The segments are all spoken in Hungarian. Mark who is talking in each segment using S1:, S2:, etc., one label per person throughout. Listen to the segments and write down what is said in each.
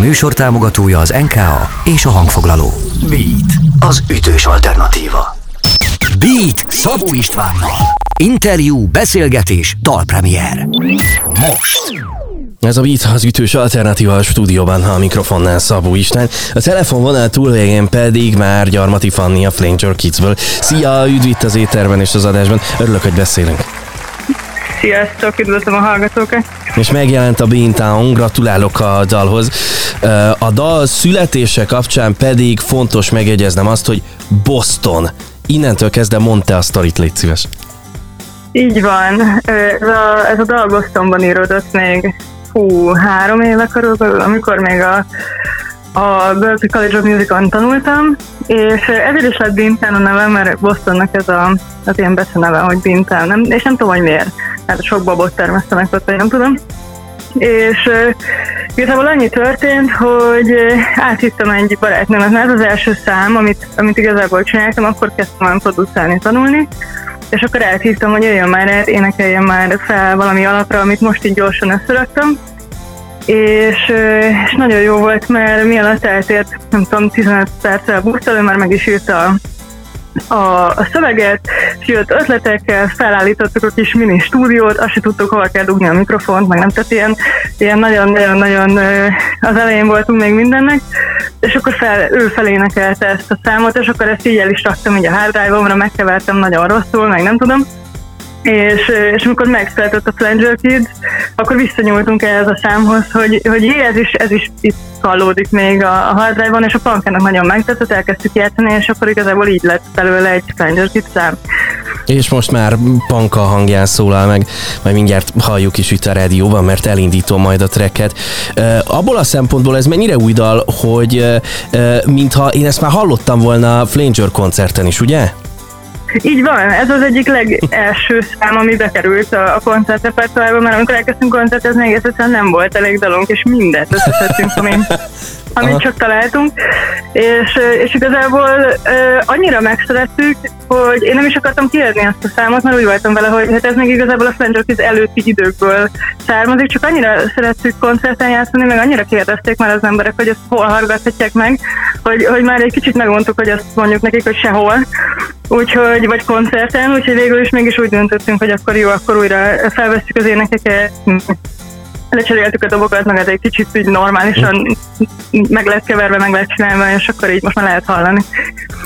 S1: műsor támogatója az NKA és a hangfoglaló. Beat, az ütős alternatíva. Beat Szabó Istvánnal. Interjú, beszélgetés, dalpremier. Most.
S2: Ez a Beat az ütős alternatíva a stúdióban, a mikrofonnál Szabó István. A telefonvonal túlvégén pedig már Gyarmati Fanni a Flanger Kidsből. Szia, üdv itt az éterben és az adásban. Örülök, hogy beszélünk.
S3: Sziasztok, üdvözlöm a hallgatókat!
S2: És megjelent a Beantown, gratulálok a dalhoz. A dal születése kapcsán pedig fontos megjegyeznem azt, hogy Boston. Innentől kezdve mondta a sztorit, légy szíves.
S3: Így van. Ez a, ez a dal Bostonban íródott még hú, három éve körülbelül, amikor még a, a Berkeley College of Music-on tanultam, és ezért is lett Beantown a nevem, mert Bostonnak ez a, az ilyen beceneve, hogy Beantown, nem, és nem tudom, hogy miért, mert sok babot termesztenek vagy nem tudom. És uh, igazából annyi történt, hogy uh, áthittem egy barátnőmet, mert ez az első szám, amit, amit igazából csináltam, akkor kezdtem el producálni, tanulni, és akkor elhívtam, hogy jöjjön már el, énekeljen már fel valami alapra, amit most így gyorsan összeraktam. És, és nagyon jó volt, mert mi alatt eltért, nem tudom, 15 perccel busztal, már meg is írta a, a szöveget, jött ötletekkel, felállítottuk a kis mini stúdiót, azt se tudtuk, hol kell dugni a mikrofont, meg nem, tehát ilyen, ilyen nagyon-nagyon-nagyon az elején voltunk még mindennek, és akkor fel, ő felénekelte ezt a számot, és akkor ezt így el is raktam így a hard drive-omra, megkevertem nagyon rosszul, meg nem tudom, és, és amikor megszületett a Flanger Kids, akkor visszanyúltunk ehhez a számhoz, hogy, hogy jé, ez is, ez is itt hallódik még a, a hard drive-on, és a punkának nagyon megtetett, elkezdtük játszani, és akkor igazából így lett belőle egy Flanger Kids szám.
S2: És most már panka hangján szólal meg, majd mindjárt halljuk is itt a rádióban, mert elindítom majd a tracket. Abból a szempontból ez mennyire új dal, hogy mintha én ezt már hallottam volna Flanger koncerten is, ugye?
S3: Így van, ez az egyik legelső szám, ami bekerült a, a koncertrepertoárba, mert amikor elkezdtünk koncertezni, egész egyszerűen nem volt elég dalunk, és mindent összeszedtünk, ami, amit csak találtunk, és, és igazából uh, annyira megszerettük, hogy én nem is akartam kiadni azt a számot, mert úgy voltam vele, hogy hát ez még igazából a Flanger Kids előtti időkből származik, csak annyira szerettük koncerten játszani, meg annyira kérdezték már az emberek, hogy ezt hol hallgathatják meg, hogy, hogy már egy kicsit megmondtuk, hogy azt mondjuk nekik, hogy sehol, úgyhogy, vagy koncerten, úgyhogy végül is mégis úgy döntöttünk, hogy akkor jó, akkor újra felveszük az énekeket, lecseréltük a dobokat, meg ez egy kicsit így normálisan meg lehet keverve, meg lehet csinálva, és akkor így most már lehet hallani.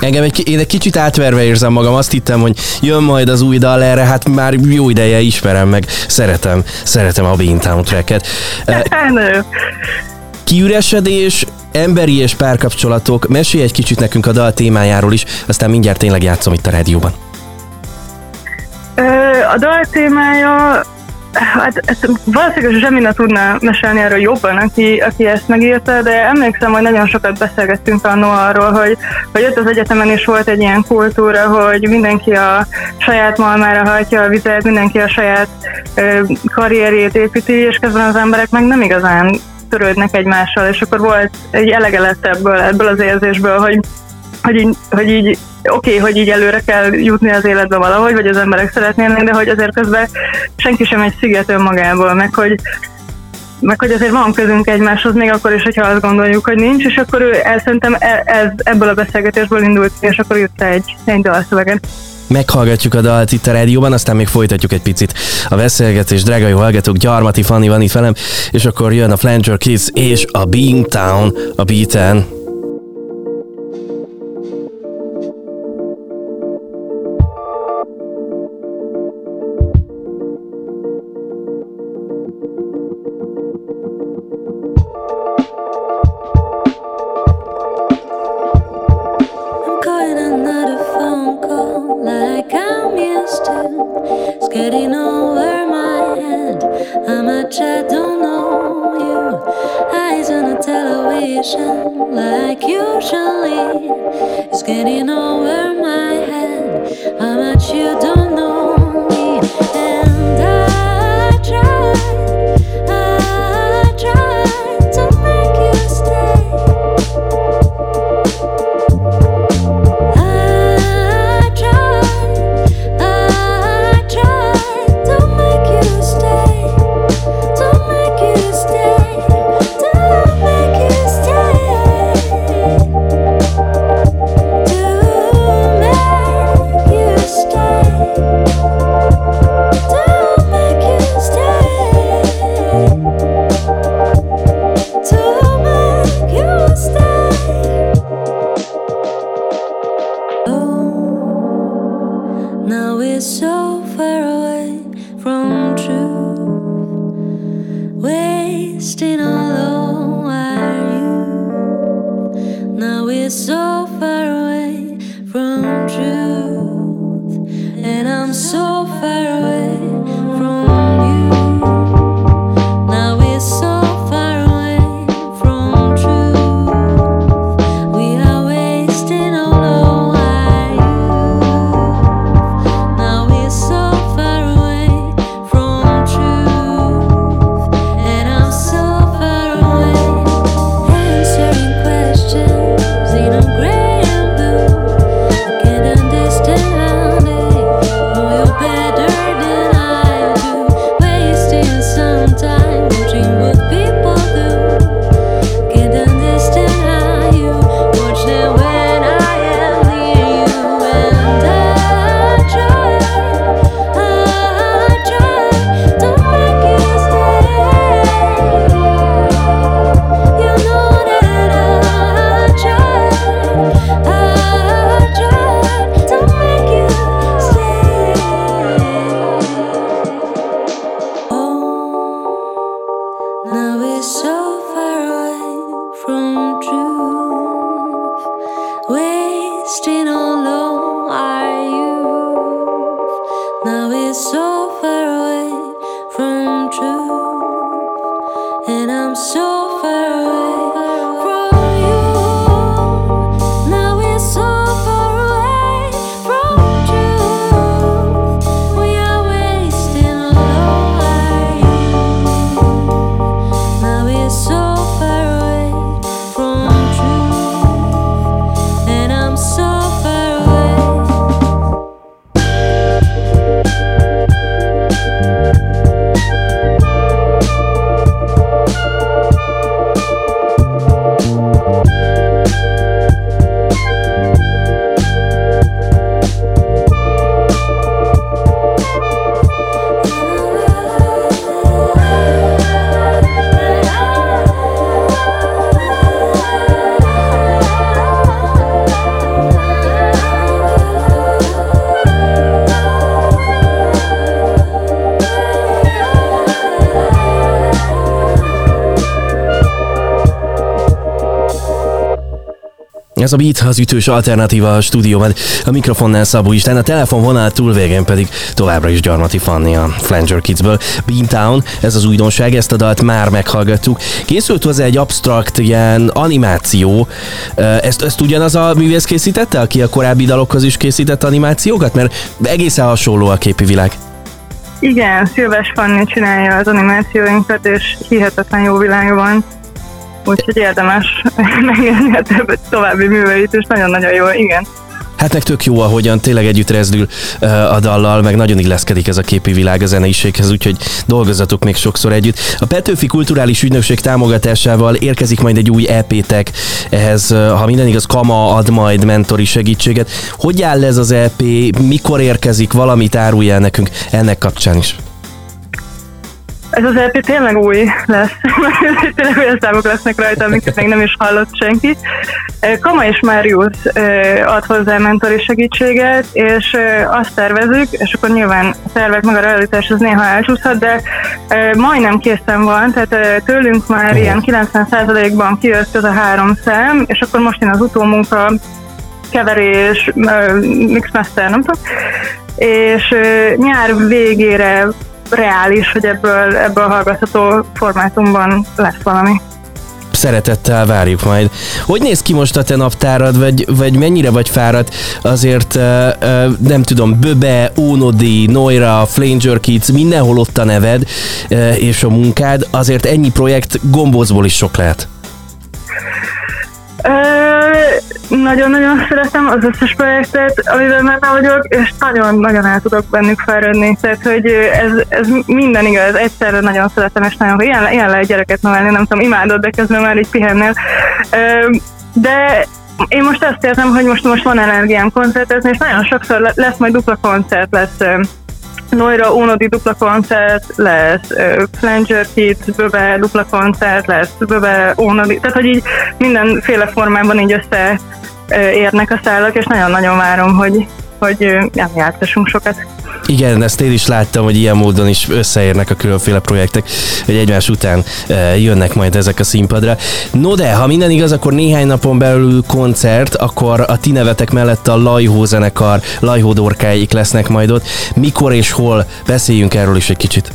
S2: Engem egy, én egy kicsit átverve érzem magam, azt hittem, hogy jön majd az új dal erre, hát már jó ideje ismerem meg, szeretem, szeretem a Beantown tracket. Kiüresedés, emberi és párkapcsolatok, mesélj egy kicsit nekünk a dal témájáról is, aztán mindjárt tényleg játszom itt a rádióban.
S3: A dal témája Hát ezt valószínűleg Zsemina tudna mesélni erről jobban, aki, aki ezt megírta, de emlékszem, hogy nagyon sokat beszélgettünk annó arról, hogy, hogy ott az egyetemen is volt egy ilyen kultúra, hogy mindenki a saját malmára hajtja a vizet, mindenki a saját ö, karrierjét építi, és közben az emberek meg nem igazán törődnek egymással, és akkor volt egy elege lett ebből, ebből az érzésből, hogy hogy így, hogy így oké, okay, hogy így előre kell jutni az életbe valahogy, vagy az emberek szeretnének, de hogy azért közben senki sem egy sziget önmagából, meg hogy meg hogy azért van közünk egymáshoz, még akkor is, hogyha azt gondoljuk, hogy nincs, és akkor ő el, szerintem e, ez, ebből a beszélgetésből indult és akkor jött egy, egy dalszöveget.
S2: Meghallgatjuk a dalt itt a rádióban, aztán még folytatjuk egy picit a beszélgetés. Drága jó hallgatók, Gyarmati Fanni van itt velem, és akkor jön a Flanger Kids és a Being Town, a Beaten.
S4: much I don't know you. Eyes on a television, like usually, it's getting over my head. How much you don't know. Now we're so far away from truth, wasting all our youth. Now we're so wasting all
S2: Ez a Beat, az ütős alternatíva a stúdióban. A mikrofonnál Szabó Isten, a telefonvonal túlvégén pedig továbbra is Gyarmati Fanni a Flanger Kidsből. Beantown, ez az újdonság, ezt a dalt már meghallgattuk. Készült hozzá egy abstrakt ilyen animáció. Ezt, ezt ugyanaz a művész készítette, aki a korábbi dalokhoz is készített animációkat? Mert egészen hasonló a képi világ.
S3: Igen, Szilves Fanni csinálja az animációinkat, és hihetetlen jó világa van. Úgyhogy érdemes megnézni a további műveit, és nagyon-nagyon jó, igen.
S2: Hát meg tök jó, ahogyan tényleg együtt rezdül a dallal, meg nagyon illeszkedik ez a képi világ a zeneiséghez, úgyhogy dolgozatok még sokszor együtt. A Petőfi Kulturális Ügynökség támogatásával érkezik majd egy új EP-tek, ehhez, ha minden igaz, Kama ad majd mentori segítséget. Hogy áll ez az EP, mikor érkezik, valamit árulj nekünk ennek kapcsán is?
S3: Ez az EP tényleg új lesz, tényleg olyan számok lesznek rajta, amiket még nem is hallott senki. Kama és Marius ad hozzá mentori segítséget, és azt tervezük, és akkor nyilván a tervek meg a realitás az néha elcsúszhat, de majdnem készen van, tehát tőlünk már ilyen 90%-ban kijött ez a három szem, és akkor most én az utómunka keverés, mixmaster, nem tudom, és nyár végére reális, hogy ebből, ebből hallgatható formátumban lesz valami
S2: szeretettel várjuk majd. Hogy néz ki most a te naptárad, vagy, vagy mennyire vagy fáradt? Azért nem tudom, Böbe, Ónodi, Noira, Flanger Kids, mindenhol ott a neved és a munkád, azért ennyi projekt gombózból is sok lehet.
S3: Nagyon-nagyon szeretem az összes projektet, amivel benne vagyok, és nagyon-nagyon el tudok bennük felrődni. Tehát, hogy ez, ez minden igaz, egyszerre nagyon szeretem, és nagyon, ilyen, ilyen lehet gyereket nevelni, nem tudom, imádod, de közben már így pihennél. De én most azt értem, hogy most, most van energiám koncertezni, és nagyon sokszor lesz majd dupla koncert, lesz Noira Ónodi dupla koncert lesz, Flanger Kids Böbe dupla koncert lesz, Böbe Ónodi, tehát hogy így mindenféle formában így össze érnek a szállak, és nagyon-nagyon várom, hogy, hogy nem játszunk sokat.
S2: Igen, ezt én is láttam, hogy ilyen módon is összeérnek a különféle projektek, hogy egymás után jönnek majd ezek a színpadra. No de, ha minden igaz, akkor néhány napon belül koncert, akkor a ti nevetek mellett a Lajhó zenekar, Lajhó dorkáik lesznek majd ott. Mikor és hol? Beszéljünk erről is egy kicsit.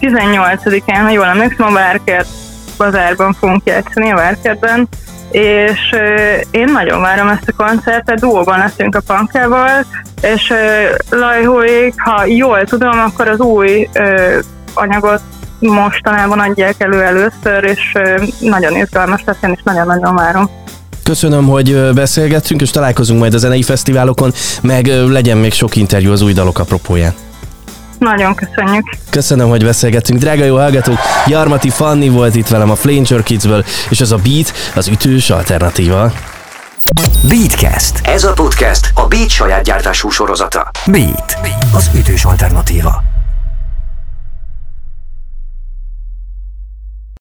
S3: 18-án, ha jól emlékszem, a Várkert bazárban fogunk játszani, a Várkertben és én nagyon várom ezt a koncertet, duóban leszünk a pankával, és Lajhóig, ha jól tudom, akkor az új anyagot mostanában adják elő először, és nagyon izgalmas lesz, én is nagyon-nagyon várom.
S2: Köszönöm, hogy beszélgettünk, és találkozunk majd a zenei fesztiválokon, meg legyen még sok interjú az új dalok apropóján.
S3: Nagyon köszönjük.
S2: Köszönöm, hogy beszélgettünk. Drága jó hallgatók, Jarmati Fanni volt itt velem a Flanger Kidsből, és az a Beat, az ütős alternatíva.
S1: Beatcast. Ez a podcast a Beat saját gyártású sorozata. Beat, az ütős alternatíva.